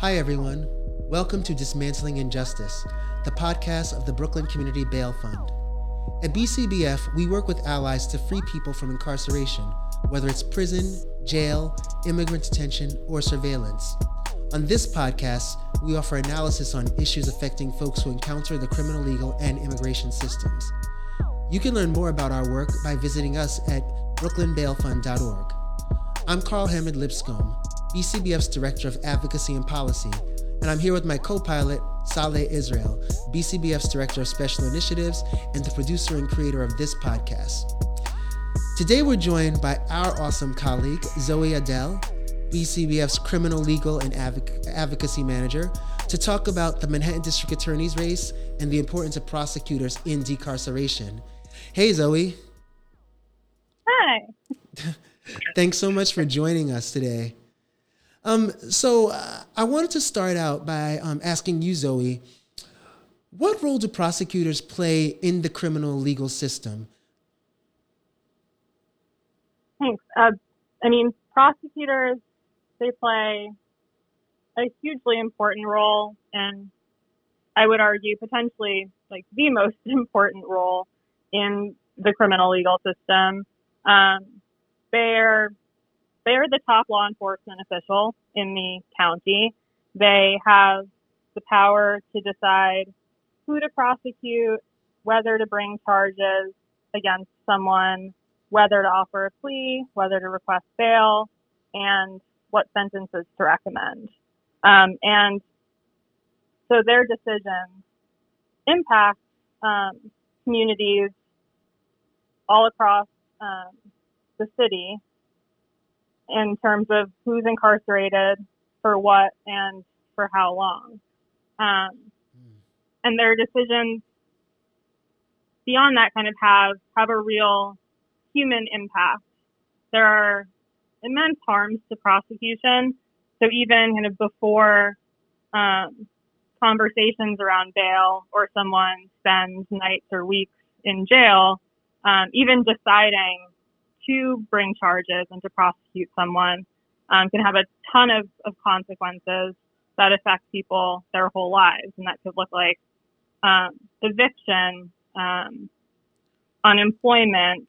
Hi, everyone. Welcome to Dismantling Injustice, the podcast of the Brooklyn Community Bail Fund. At BCBF, we work with allies to free people from incarceration, whether it's prison, jail, immigrant detention, or surveillance. On this podcast, we offer analysis on issues affecting folks who encounter the criminal, legal, and immigration systems. You can learn more about our work by visiting us at brooklynbailfund.org. I'm Carl Hammond Lipscomb, BCBF's Director of Advocacy and Policy, and I'm here with my co pilot, Saleh Israel, BCBF's Director of Special Initiatives and the producer and creator of this podcast. Today, we're joined by our awesome colleague, Zoe Adel, BCBF's Criminal Legal and Advoc- Advocacy Manager, to talk about the Manhattan District Attorney's race and the importance of prosecutors in decarceration. Hey, Zoe. Hi. Thanks so much for joining us today. Um, so uh, I wanted to start out by um, asking you, Zoe, what role do prosecutors play in the criminal legal system? Thanks. Uh, I mean, prosecutors, they play a hugely important role, and I would argue potentially like the most important role in the criminal legal system. Um, they're they're the top law enforcement official in the county. They have the power to decide who to prosecute, whether to bring charges against someone, whether to offer a plea, whether to request bail, and what sentences to recommend. Um, and so their decisions impact um, communities all across um, the city in terms of who's incarcerated, for what, and for how long. Um, and their decisions beyond that kind of have have a real human impact. There are immense harms to prosecution. So even kind of before um, conversations around bail or someone spends nights or weeks in jail, um, even deciding to bring charges and to prosecute someone um, can have a ton of, of consequences that affect people their whole lives. And that could look like um, eviction, um, unemployment,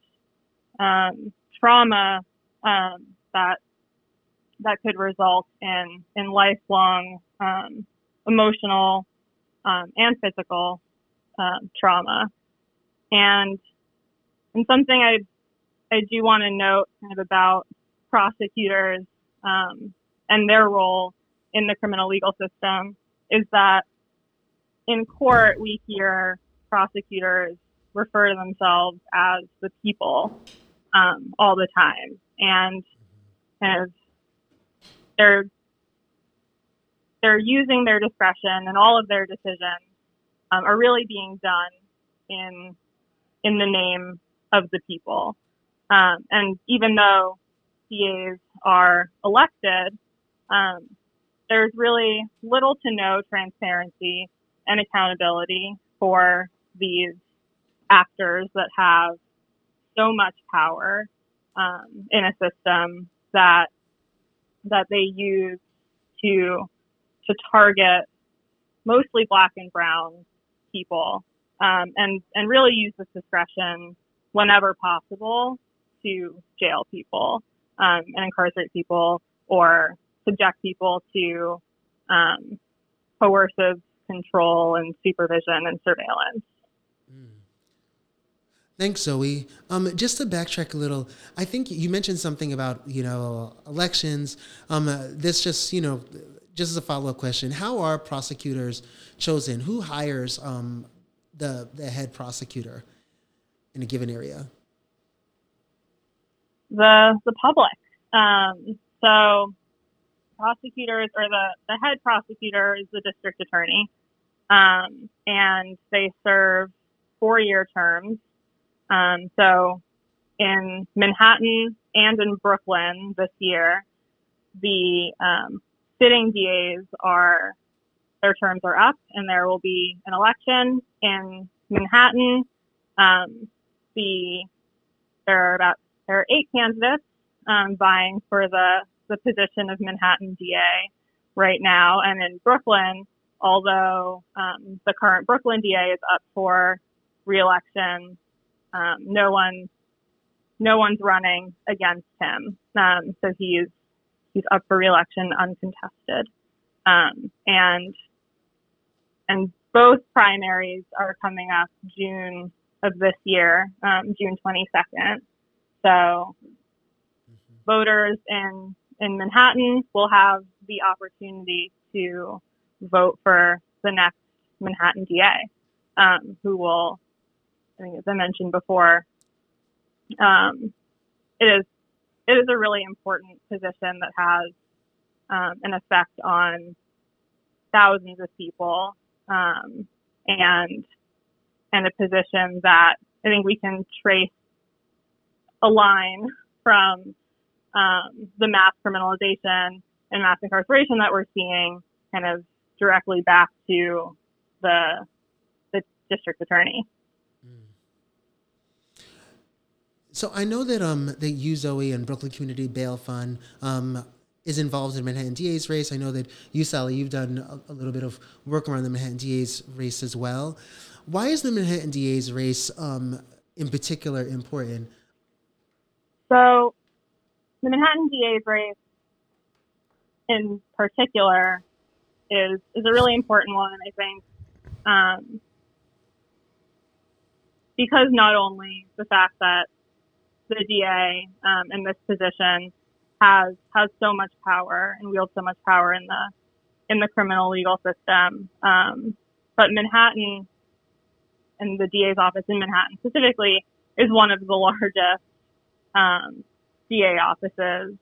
um, trauma um, that that could result in in lifelong um, emotional and physical trauma. And and something I I do want to note kind of about prosecutors um, and their role in the criminal legal system is that in court we hear prosecutors refer to themselves as the people um, all the time, and kind of they're they're using their discretion, and all of their decisions um, are really being done in in the name of the people. Um, and even though DAs are elected, um, there's really little to no transparency and accountability for these actors that have so much power um, in a system that that they use to to target mostly black and brown people um, and and really use this discretion whenever possible to jail people um, and incarcerate people or subject people to um, coercive control and supervision and surveillance. Mm. Thanks, Zoe. Um, just to backtrack a little, I think you mentioned something about you know elections. Um, uh, this just you know just as a follow up question: How are prosecutors chosen? Who hires um, the the head prosecutor in a given area? The the public. Um, so prosecutors or the, the head prosecutor is the district attorney. Um, and they serve four year terms. Um, so in Manhattan and in Brooklyn this year, the um, sitting DAs are their terms are up, and there will be an election in Manhattan. Um, the there are about there are eight candidates um, vying for the, the position of Manhattan DA, right now. And in Brooklyn, although um, the current Brooklyn DA is up for reelection, um, no one, no one's running against him. Um, so he's he's up for reelection uncontested, um, and and both primaries are coming up June of this year, um, June 22nd. So mm-hmm. voters in in Manhattan will have the opportunity to vote for the next Manhattan DA, um, who will, I think, as I mentioned before, um, it is it is a really important position that has um, an effect on thousands of people, um, and and a position that I think we can trace a line from um, the mass criminalization and mass incarceration that we're seeing kind of directly back to the the district attorney. So I know that um that you Zoe and Brooklyn Community Bail Fund um is involved in Manhattan DA's race. I know that you Sally you've done a, a little bit of work around the Manhattan DA's race as well. Why is the Manhattan DA's race um in particular important? So the Manhattan DA's race in particular is is a really important one, I think, um, because not only the fact that the DA um, in this position has has so much power and wields so much power in the in the criminal legal system, um, but Manhattan and the DA's office in Manhattan specifically is one of the largest um, DA offices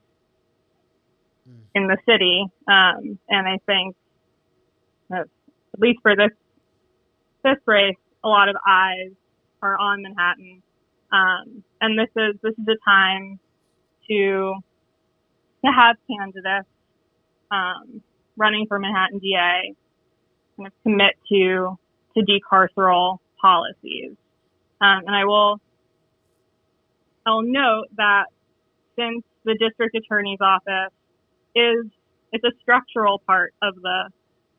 mm. in the city. Um, and I think, at least for this this race, a lot of eyes are on Manhattan. Um, and this is this is a time to to have candidates um, running for Manhattan DA kind of commit to to decarceral policies. Um, and I will I'll note that since the district attorney's office is it's a structural part of the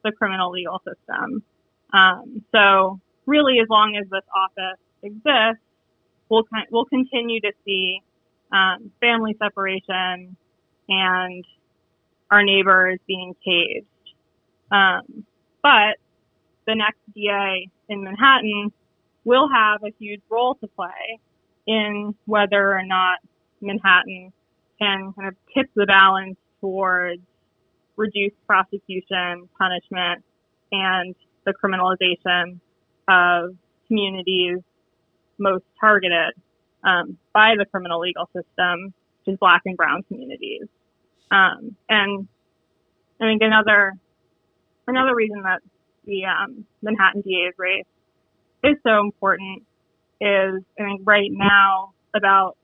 the criminal legal system. Um, so really, as long as this office exists, we'll we'll continue to see um, family separation and our neighbors being caged. Um, but the next DA in Manhattan will have a huge role to play in whether or not Manhattan can kind of tip the balance towards reduced prosecution, punishment, and the criminalization of communities most targeted um, by the criminal legal system, which is black and brown communities. Um, and I think another another reason that the um, Manhattan DA's race is so important is I think right now about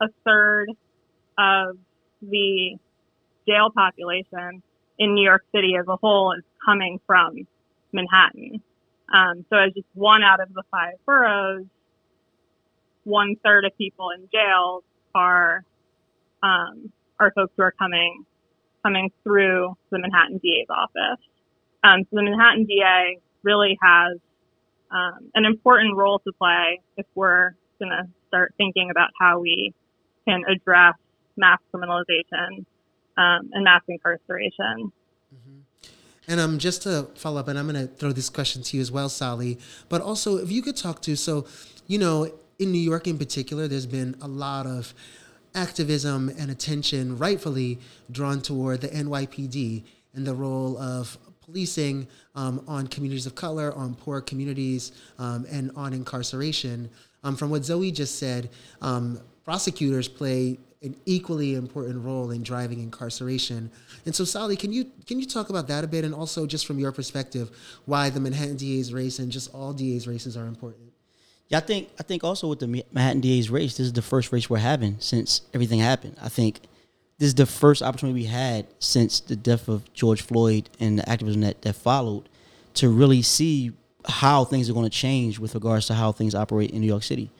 a third of the jail population in New York City as a whole is coming from Manhattan. Um, so as just one out of the five boroughs, one third of people in jails are um, are folks who are coming coming through the Manhattan DA's office. Um, so the Manhattan DA really has um, an important role to play if we're going to start thinking about how we can address mass criminalization um, and mass incarceration. Mm-hmm. And um, just to follow up, and I'm going to throw this question to you as well, Sally, but also if you could talk to, so, you know, in New York in particular, there's been a lot of activism and attention rightfully drawn toward the NYPD and the role of policing um, on communities of color, on poor communities, um, and on incarceration. Um, from what Zoe just said, um, prosecutors play an equally important role in driving incarceration. And so, Sally, can you can you talk about that a bit, and also just from your perspective, why the Manhattan DA's race and just all DA's races are important? Yeah, I think I think also with the Manhattan DA's race, this is the first race we're having since everything happened. I think this is the first opportunity we had since the death of George Floyd and the activism that, that followed to really see how things are going to change with regards to how things operate in New York City.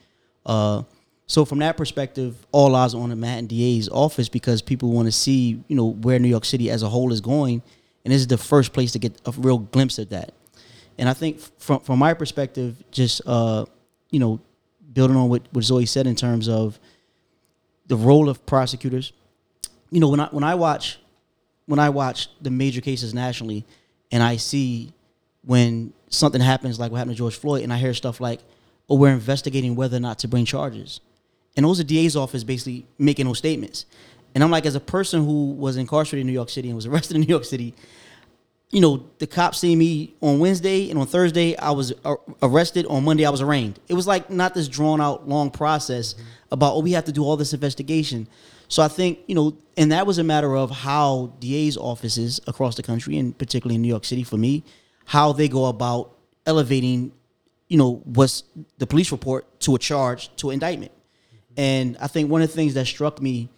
Uh, so from that perspective, all eyes are on the Manhattan DA's office because people want to see, you know, where New York City as a whole is going and this is the first place to get a real glimpse of that. And I think from from my perspective, just uh, you know, building on what, what Zoe said in terms of the role of prosecutors. You know, when I when I watch when I watch the major cases nationally, and I see when something happens like what happened to George Floyd, and I hear stuff like, "Oh, we're investigating whether or not to bring charges," and those are DA's office basically making those statements. And I'm like, as a person who was incarcerated in New York City and was arrested in New York City, you know, the cops see me on Wednesday and on Thursday I was uh, arrested. On Monday I was arraigned. It was like not this drawn out long process about oh we have to do all this investigation. So I think you know, and that was a matter of how DA's offices across the country, and particularly in New York City, for me, how they go about elevating, you know, what's the police report to a charge to an indictment. And I think one of the things that struck me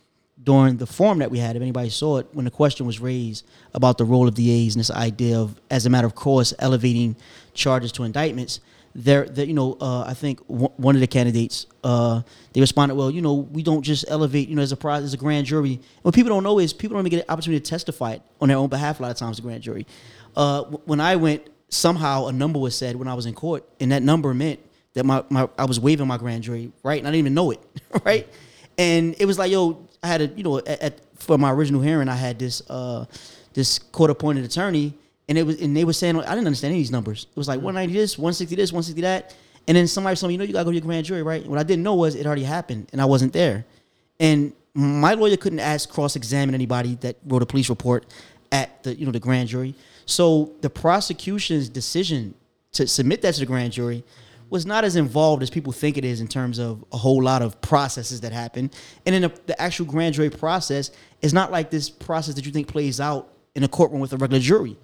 during the forum that we had, if anybody saw it, when the question was raised about the role of DAs and this idea of, as a matter of course, elevating charges to indictments, there, that you know, uh, I think one of the candidates, uh, they responded, well, you know, we don't just elevate, you know, as a prize, as a grand jury. What people don't know is people don't even get an opportunity to testify on their own behalf a lot of times, the grand jury. Uh, when I went, somehow a number was said when I was in court, and that number meant that my, my I was waiving my grand jury, right? And I didn't even know it, right? And it was like, yo, I had a you know at, at, for my original hearing I had this uh this court appointed attorney and it was and they were saying I didn't understand any of these numbers. It was like 190 this, 160 this, 160 that. And then somebody told me, you know, you gotta go to your grand jury, right? What I didn't know was it already happened and I wasn't there. And my lawyer couldn't ask cross examine anybody that wrote a police report at the you know the grand jury. So the prosecution's decision to submit that to the grand jury was not as involved as people think it is in terms of a whole lot of processes that happen. And in the actual grand jury process is not like this process that you think plays out in a courtroom with a regular jury.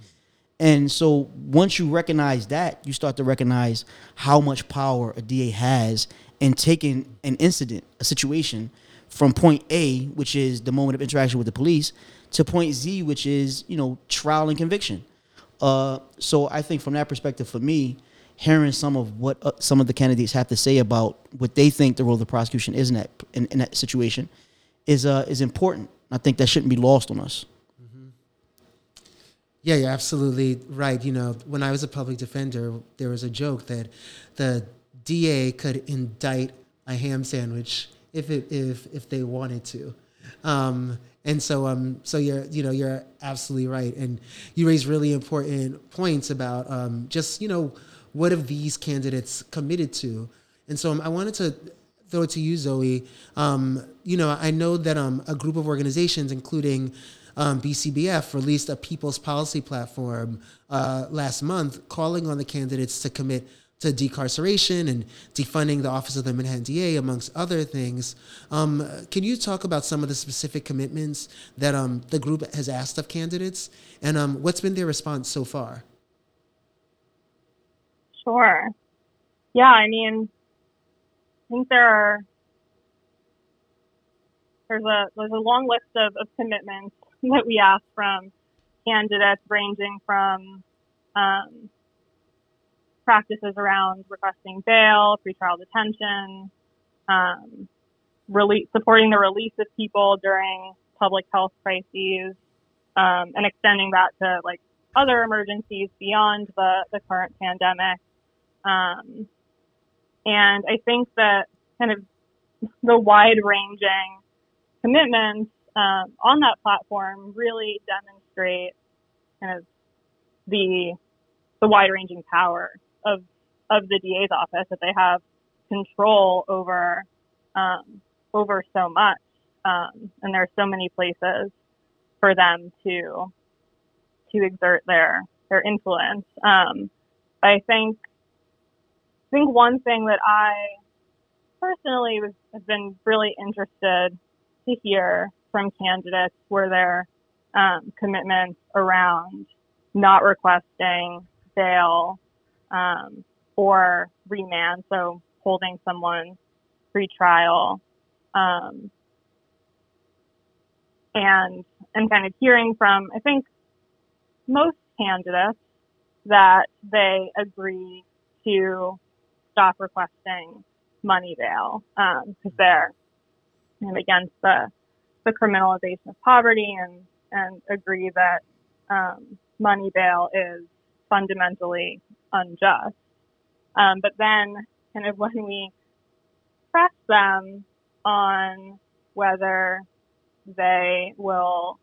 And so once you recognize that, you start to recognize how much power a DA has in taking an incident, a situation, from point A, which is the moment of interaction with the police, to point Z, which is, you know, trial and conviction. Uh, so I think from that perspective, for me, hearing some of what uh, some of the candidates have to say about what they think the role of the prosecution is in that in, in that situation is uh, is important. I think that shouldn't be lost on us. Yeah, you're absolutely right. You know, when I was a public defender, there was a joke that the DA could indict a ham sandwich if it if if they wanted to. Um, and so um so you're you know you're absolutely right and you raise really important points about um just you know what have these candidates committed to? And so um, I wanted to throw it to you, Zoe. Um, you know, I know that um, a group of organizations, including um, BCBF, released a people's policy platform uh, last month calling on the candidates to commit to decarceration and defunding the Office of the Manhattan DA, amongst other things. Um, can you talk about some of the specific commitments that um, the group has asked of candidates and um, what's been their response so far? Sure. Yeah, I mean, I think there are there's a there's a long list of, of commitments that we ask from candidates, ranging from um, practices around requesting bail, pretrial detention, um, supporting the release of people during public health crises, um, and extending that to like other emergencies beyond the, the current pandemic. Um, and I think that kind of the wide ranging commitments um, on that platform really demonstrate kind of the the wide ranging power of of the DA's office that they have control over um, over so much, um, and there are so many places for them to to exert their their influence. Um, I think think one thing that I personally was, have been really interested to hear from candidates were their um, commitments around not requesting bail um, or remand, so holding someone pre-trial, um, and and kind of hearing from I think most candidates that they agree to stop requesting money bail because um, they're against the the criminalization of poverty and and agree that um, money bail is fundamentally unjust. Um, but then, kind of when we press them on whether they will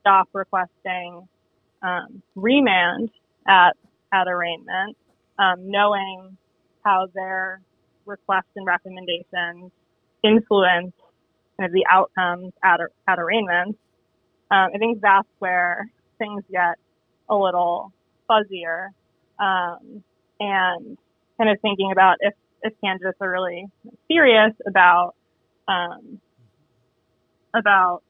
stop requesting um, remand at at arraignment, um, knowing how their requests and recommendations influence kind of the outcomes at at arraignment. Um, I think that's where things get a little fuzzier, um, and kind of thinking about if if candidates are really serious about um, about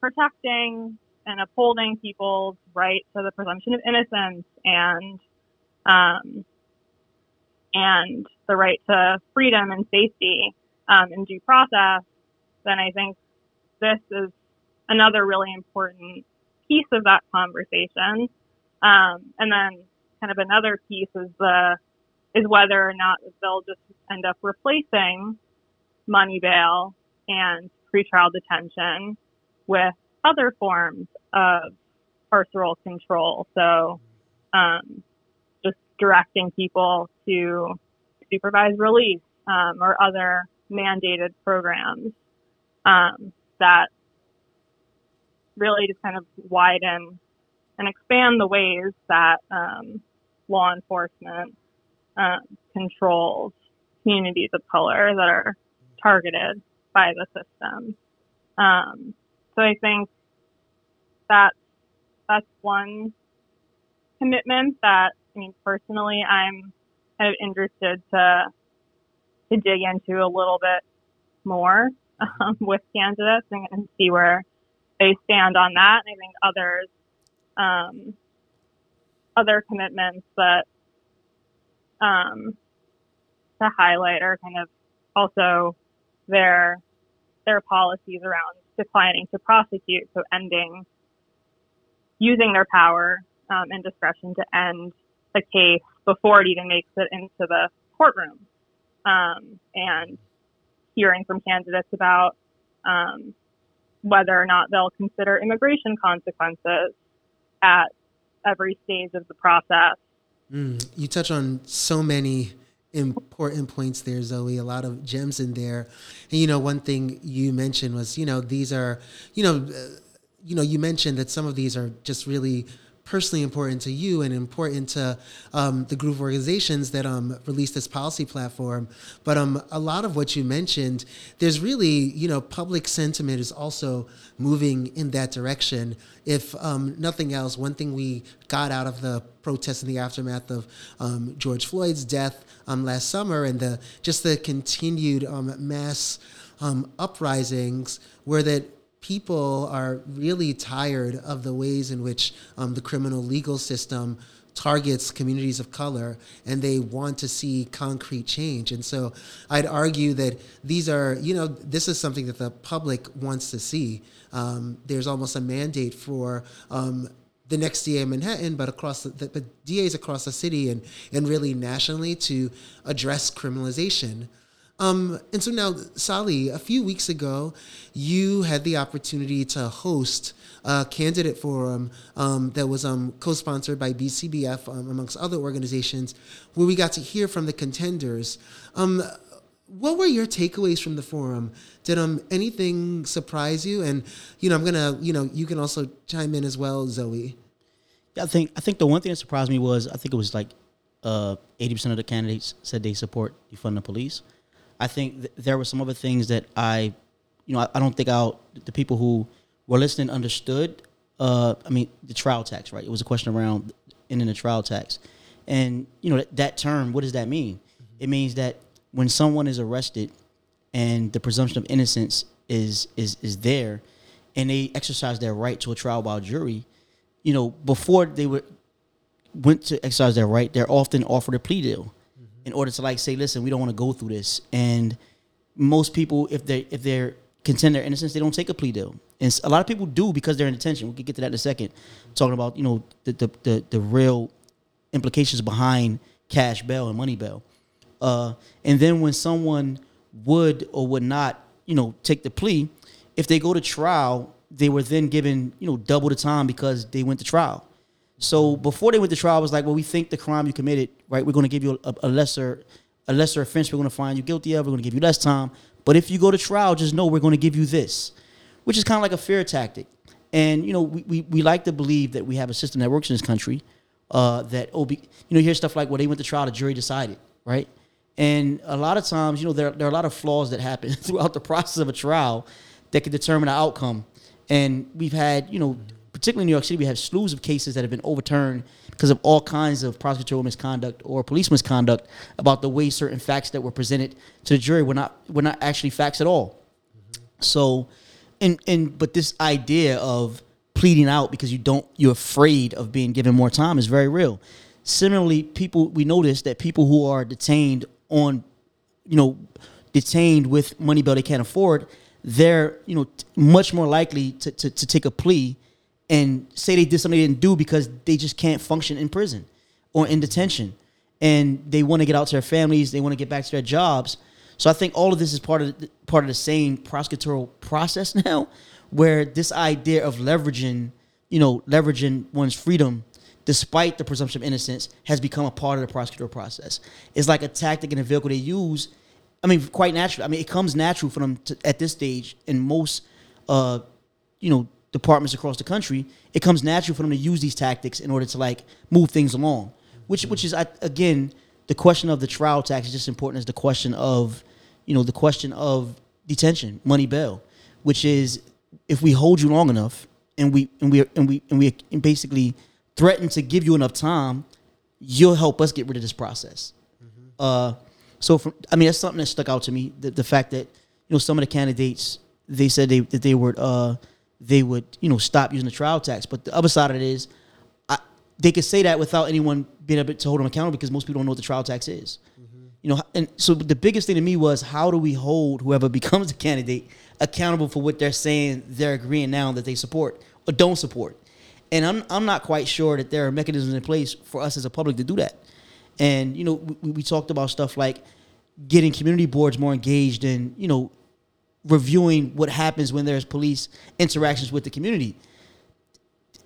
protecting and upholding people's right to the presumption of innocence and um, and the right to freedom and safety um, and due process, then I think this is another really important piece of that conversation. Um, and then kind of another piece is the is whether or not they'll just end up replacing money bail and pretrial detention with other forms of carceral control. So, um, just directing people to supervised release um, or other mandated programs um, that really just kind of widen and expand the ways that um, law enforcement um, controls communities of color that are targeted by the system. Um, so I think that that's one commitment that I mean personally I'm kind of interested to to dig into a little bit more um, with candidates and, and, see where they stand on that. And I think others um, other commitments that um, to highlight are kind of also their their policies around declining to prosecute, so ending using their power um, and discretion to end the case before it even makes it into the courtroom, um, and hearing from candidates about um, whether or not they'll consider immigration consequences at every stage of the process. Mm, you touch on so many important points there, Zoe. A lot of gems in there. And you know, one thing you mentioned was, you know, these are, you know, uh, you know, you mentioned that some of these are just really personally important to you and important to um, the group of organizations that um, released this policy platform. But um, a lot of what you mentioned, there's really, you know, public sentiment is also moving in that direction. If um, nothing else, one thing we got out of the protests in the aftermath of um, George Floyd's death um, last summer and the just the continued mass uprisings were that people are really tired of the ways in which um, the criminal legal system targets communities of color and they want to see concrete change. And so I'd argue that these are, you know, this is something that the public wants to see. Um, there's almost a mandate for um, the next DA in Manhattan, but across the, the, DAs across the city and, and really nationally to address criminalization um, and so now, Sally, a few weeks ago, you had the opportunity to host a candidate forum um, that was um, co-sponsored by BCBF, um, amongst other organizations, where we got to hear from the contenders. Um, what were your takeaways from the forum? Did um anything surprise you? And you know, I'm gonna, you know, you can also chime in as well, Zoe. Yeah, I think I think the one thing that surprised me was I think it was like uh, 80% of the candidates said they support defund the police. I think th- there were some other things that I, you know, I, I don't think out the people who were listening understood. Uh, I mean, the trial tax, right? It was a question around ending the trial tax, and you know that, that term. What does that mean? Mm-hmm. It means that when someone is arrested and the presumption of innocence is is is there, and they exercise their right to a trial by jury, you know, before they were went to exercise their right, they're often offered a plea deal in order to like say, listen, we don't want to go through this. And most people, if they if they're contend their innocence, they don't take a plea deal. And a lot of people do because they're in detention. We can get to that in a second. Talking about you know the the the, the real implications behind cash bail and money bail. Uh, and then when someone would or would not, you know, take the plea, if they go to trial, they were then given, you know, double the time because they went to trial. So before they went to trial, it was like, well, we think the crime you committed, right? We're going to give you a, a lesser, a lesser offense. We're going to find you guilty of. We're going to give you less time. But if you go to trial, just know we're going to give you this, which is kind of like a fear tactic. And you know, we, we, we like to believe that we have a system that works in this country. Uh, that oh, you know, you hear stuff like, well, they went to trial, the jury decided, right? And a lot of times, you know, there, there are a lot of flaws that happen throughout the process of a trial that can determine the outcome. And we've had, you know, particularly in New York City, we have slews of cases that have been overturned because of all kinds of prosecutorial misconduct or police misconduct about the way certain facts that were presented to the jury were not were not actually facts at all. Mm-hmm. So, and and but this idea of pleading out because you don't you're afraid of being given more time is very real. Similarly, people we notice that people who are detained on, you know, detained with money bail they can't afford, they're you know t- much more likely to, to, to take a plea and say they did something they didn't do because they just can't function in prison or in detention, and they want to get out to their families, they want to get back to their jobs. So I think all of this is part of the, part of the same prosecutorial process now, where this idea of leveraging, you know, leveraging one's freedom despite the presumption of innocence, has become a part of the prosecutorial process. It's like a tactic and a vehicle they use. I mean, quite naturally. I mean, it comes natural for them to, at this stage in most, uh, you know, departments across the country. It comes natural for them to use these tactics in order to like move things along. Which, which is again, the question of the trial tax is just important as the question of, you know, the question of detention, money bail, which is if we hold you long enough and we and we and we and we and basically threaten to give you enough time, you'll help us get rid of this process. Mm-hmm. Uh, so, from, I mean, that's something that stuck out to me. The, the, fact that you know some of the candidates they said they that they were uh, they would you know stop using the trial tax, but the other side of it is, I, they could say that without anyone being able to hold them accountable because most people don't know what the trial tax is. Mm-hmm. You know, and so the biggest thing to me was how do we hold whoever becomes a candidate accountable for what they're saying they're agreeing now that they support or don't support and I'm I'm not quite sure that there are mechanisms in place for us as a public to do that. And you know, we, we talked about stuff like getting community boards more engaged and you know reviewing what happens when there's police interactions with the community.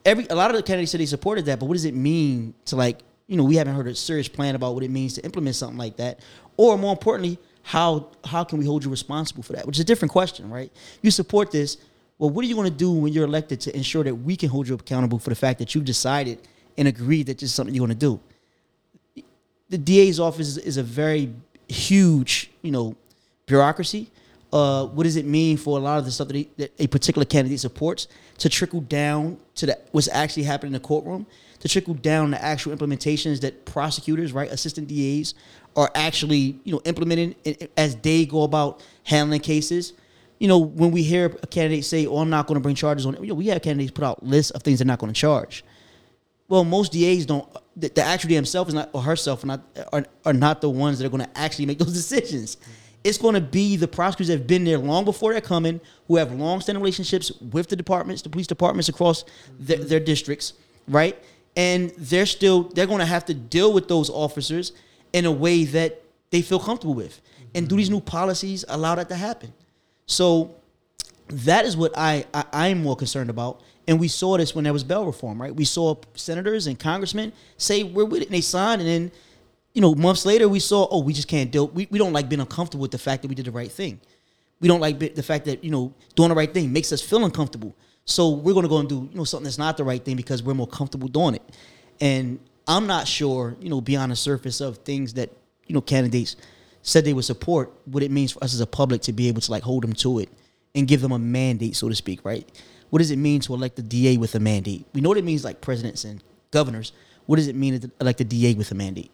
Every a lot of the said they supported that, but what does it mean to like you know we haven't heard a serious plan about what it means to implement something like that, or more importantly, how how can we hold you responsible for that? Which is a different question, right? You support this, well, what are you going to do when you're elected to ensure that we can hold you accountable for the fact that you decided and agreed that this is something you're going to do? The DA's office is, a very huge, you know, bureaucracy. Uh, what does it mean for a lot of the stuff that, he, that, a particular candidate supports to trickle down to the, what's actually happening in the courtroom, to trickle down the actual implementations that prosecutors, right, assistant DAs, are actually, you know, implementing as they go about handling cases you know, when we hear a candidate say, "Oh, I'm not going to bring charges on," you know, we have candidates put out lists of things they're not going to charge. Well, most DAs don't. The, the actual DA himself is not or herself are not are, are not the ones that are going to actually make those decisions. It's going to be the prosecutors that have been there long before they're coming, who have long-standing relationships with the departments, the police departments across their, mm-hmm. their districts, right? And they're still they're going to have to deal with those officers in a way that they feel comfortable with. And do these mm-hmm. new policies allow that to happen? So that is what I, I am more concerned about. And we saw this when there was bail reform, right? We saw senators and congressmen say we're with it, and they signed, and then you know months later we saw oh we just can't deal. we, we don't like being uncomfortable with the fact that we did the right thing. We don't like the fact that you know doing the right thing makes us feel uncomfortable. So we're going to go and do you know something that's not the right thing because we're more comfortable doing it. And I'm not sure you know beyond the surface of things that you know candidates said they would support what it means for us as a public to be able to like hold them to it and give them a mandate, so to speak, right? What does it mean to elect a DA with a mandate? We know what it means like presidents and governors. What does it mean to elect a DA with a mandate?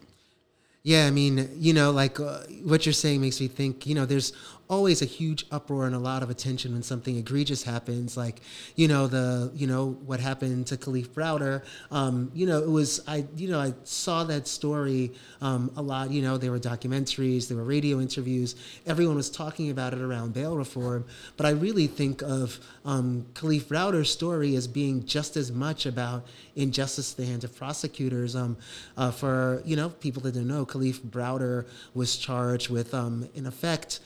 Yeah, I mean, you know, like uh, what you're saying makes me think, you know, there's always a huge uproar and a lot of attention when something egregious happens, like you know the you know what happened to Kalief Browder. Um, you know, it was I you know I saw that story um, a lot. You know, there were documentaries, there were radio interviews. Everyone was talking about it around bail reform, but I really think of um, Kalief Browder's story as being just as much about injustice at the hands of prosecutors. Um, uh, for you know people that don't know, Kalief Browder was charged with um, in effect.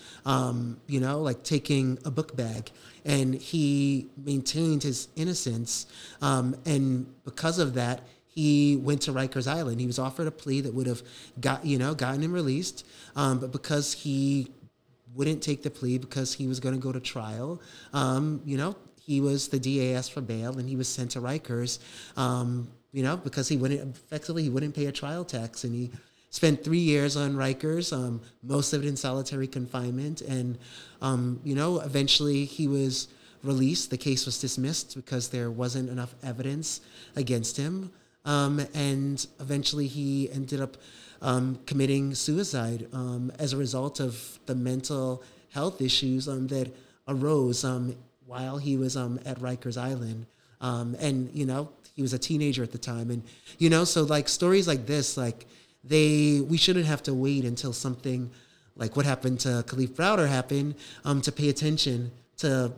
Um, you know, like taking a book bag. And he maintained his innocence. Um, and because of that, he went to Rikers Island. He was offered a plea that would have got you know gotten him released, um, but because he wouldn't take the plea because he was going to go to trial, um, you know, he was the DA asked for bail and he was sent to Rikers, um, you know, because he wouldn't effectively he wouldn't pay a trial tax and he spent three years on Rikers, um, most of it in solitary confinement, and um, you know, eventually he was released. The case was dismissed because there wasn't enough evidence against him. Um, and eventually he ended up um, committing suicide um, as a result of the mental health issues um, that arose while he was at Rikers Island. and, you know, he was a teenager at the time. And, you know, so like stories like this, like they, we shouldn't have to wait until something like what happened to Kalief Browder happened to pay attention to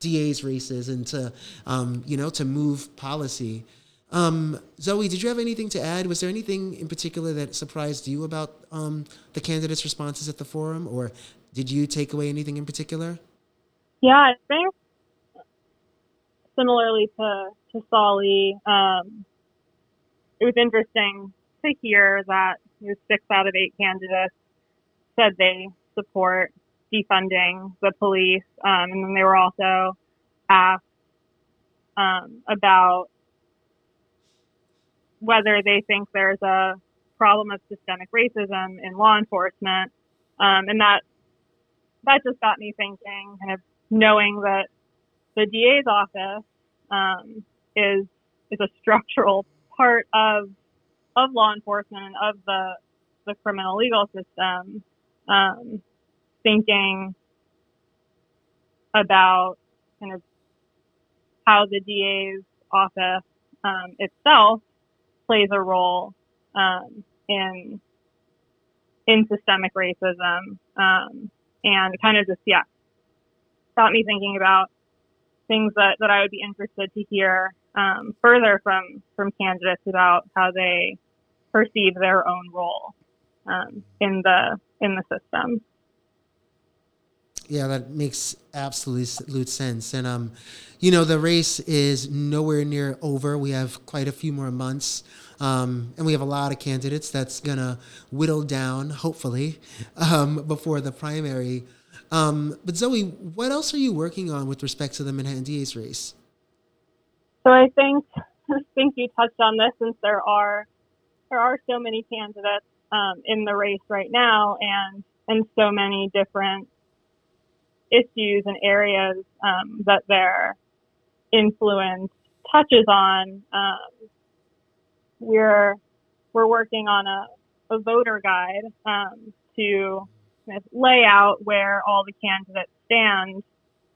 DA's races and to, you know, to move policy. Um, Zoe, did you have anything to add? Was there anything in particular that surprised you about um, the candidates' responses at the forum, or did you take away anything in particular? Yeah, I think similarly to to Solly, um, it was interesting to hear that six out of eight candidates said they support defunding the police, um, and then they were also asked um, about whether they think there's a problem of systemic racism in law enforcement. Um, and that that just got me thinking, kind of knowing that the DA's office um, is is a structural part of of law enforcement and of the the criminal legal system. Um, thinking about kind of how the DA's office um, itself plays a role um, in in systemic racism, um, and kind of just yeah, got me thinking about things that, that I would be interested to hear um, further from from candidates about how they perceive their own role um, in the in the system. Yeah, that makes absolute sense. And um, you know, the race is nowhere near over. We have quite a few more months. Um, and we have a lot of candidates that's going to whittle down, hopefully, um, before the primary. Um, but Zoe, what else are you working on with respect to the Manhattan DA's race? So I think I think you touched on this since there are there are so many candidates um, in the race right now, and and so many different issues and areas um, that their influence touches on. Um, we're we're working on a, a voter guide um, to kind of lay out where all the candidates stand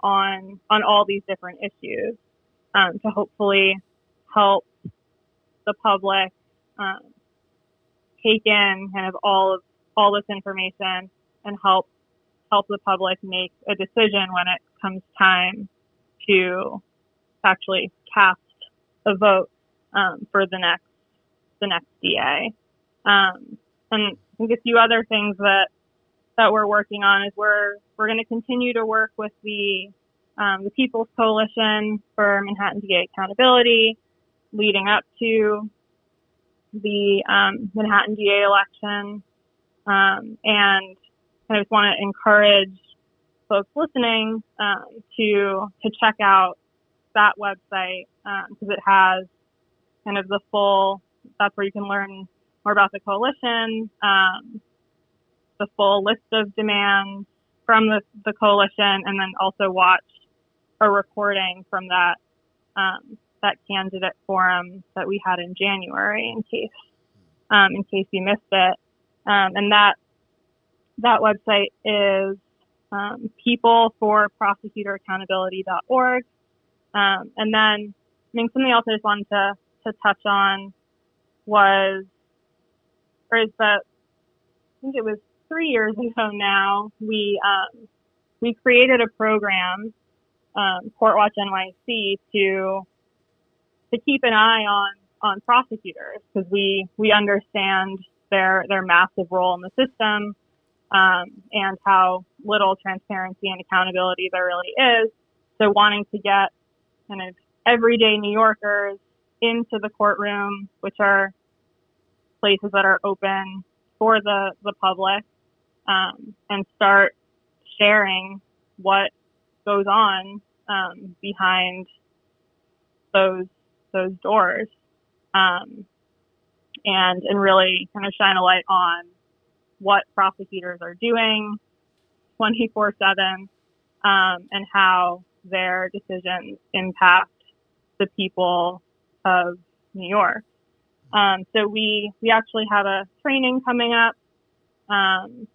on on all these different issues um, to hopefully help the public um, take in kind of all of all this information and help help the public make a decision when it comes time to actually cast a vote um, for the next the next DA. Um, and I think a few other things that that we're working on is we're we're going to continue to work with the um, the People's Coalition for Manhattan DA Accountability, leading up to the um, Manhattan DA election, um, and I just want to encourage folks listening um, to to check out that website because um, it has kind of the full. That's where you can learn more about the coalition, um, the full list of demands from the, the coalition, and then also watch a recording from that um, that candidate forum that we had in January in case um, in case you missed it. Um, and that that website is um, peopleforprosecutoraccountability.org. Um, and then I think something else I just wanted to, to touch on was, or is that I think it was three years ago now, we, um, we created a program, um, Court Watch NYC to to keep an eye on, on prosecutors because we, we understand their, their massive role in the system um, and how little transparency and accountability there really is. So wanting to get kind of everyday New Yorkers into the courtroom, which are places that are open for the, the public, um, and start sharing what goes on um, behind those those doors, um, and and really kind of shine a light on what prosecutors are doing 24 7 um, and how their decisions impact the people of New York. Um, so we we actually have a training coming up. Um,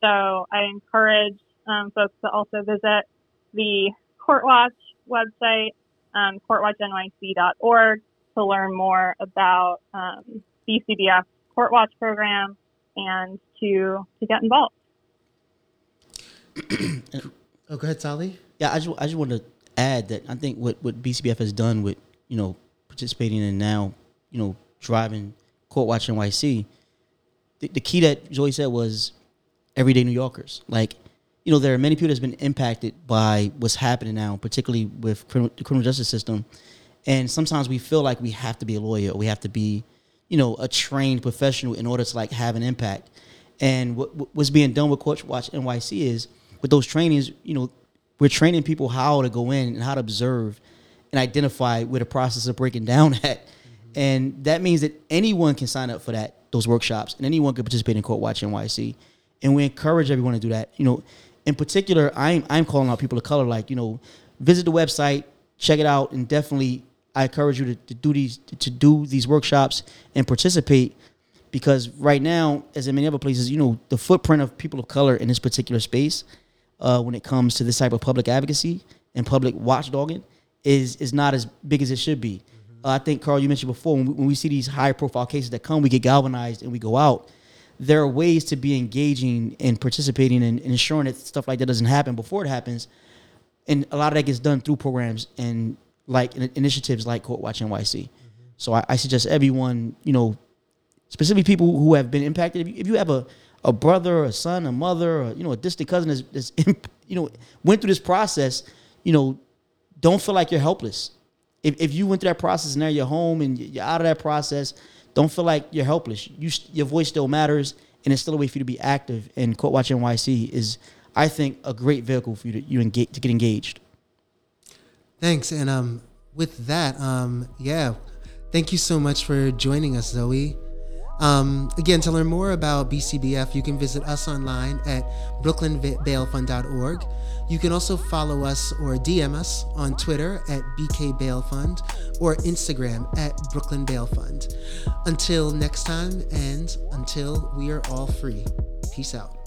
so I encourage um, folks to also visit the CourtWatch website, um, courtwatchnyc.org, to learn more about um, BCBF CourtWatch program and to to get involved. oh, go ahead, Sally. Yeah, I just I just want to add that I think what what BCBF has done with you know participating in now you know driving court watch NYC, the, the key that Joey said was everyday New Yorkers. Like you know there are many people that's been impacted by what's happening now, particularly with criminal, the criminal justice system, and sometimes we feel like we have to be a lawyer or we have to be you know a trained professional in order to like have an impact. And what, what's being done with Court Watch NYC is with those trainings, you know, we're training people how to go in and how to observe and identify where the process of breaking down at. Mm-hmm. And that means that anyone can sign up for that, those workshops, and anyone can participate in Court Watch NYC. And we encourage everyone to do that. You know, in particular, I'm I'm calling out people of color, like, you know, visit the website, check it out, and definitely I encourage you to, to do these to do these workshops and participate because right now, as in many other places, you know, the footprint of people of color in this particular space uh, when it comes to this type of public advocacy and public watchdogging is is not as big as it should be. Mm-hmm. Uh, I think Carl, you mentioned before when we, when we see these high profile cases that come, we get galvanized and we go out. There are ways to be engaging and participating and, ensuring that stuff like that doesn't happen before it happens. And a lot of that gets done through programs and like initiatives like Court Watch NYC. Mm-hmm. So I, I, suggest everyone, you know, specifically people who have been impacted. If you, if you have a a brother, a son, a mother, or, you know, a distant cousin that's, is you know, went through this process, you know, don't feel like you're helpless. If, if you went through that process and now you're home and you're out of that process, don't feel like you're helpless. You, your voice still matters, and it's still a way for you to be active. And Court Watch NYC is, I think, a great vehicle for you to you to get engaged. Thanks, and um, with that, um, yeah, thank you so much for joining us, Zoe. Um, again, to learn more about BCBF, you can visit us online at brooklynbailfund.org. You can also follow us or DM us on Twitter at BK Bail Fund or Instagram at Brooklyn Bail Fund. Until next time, and until we are all free. Peace out.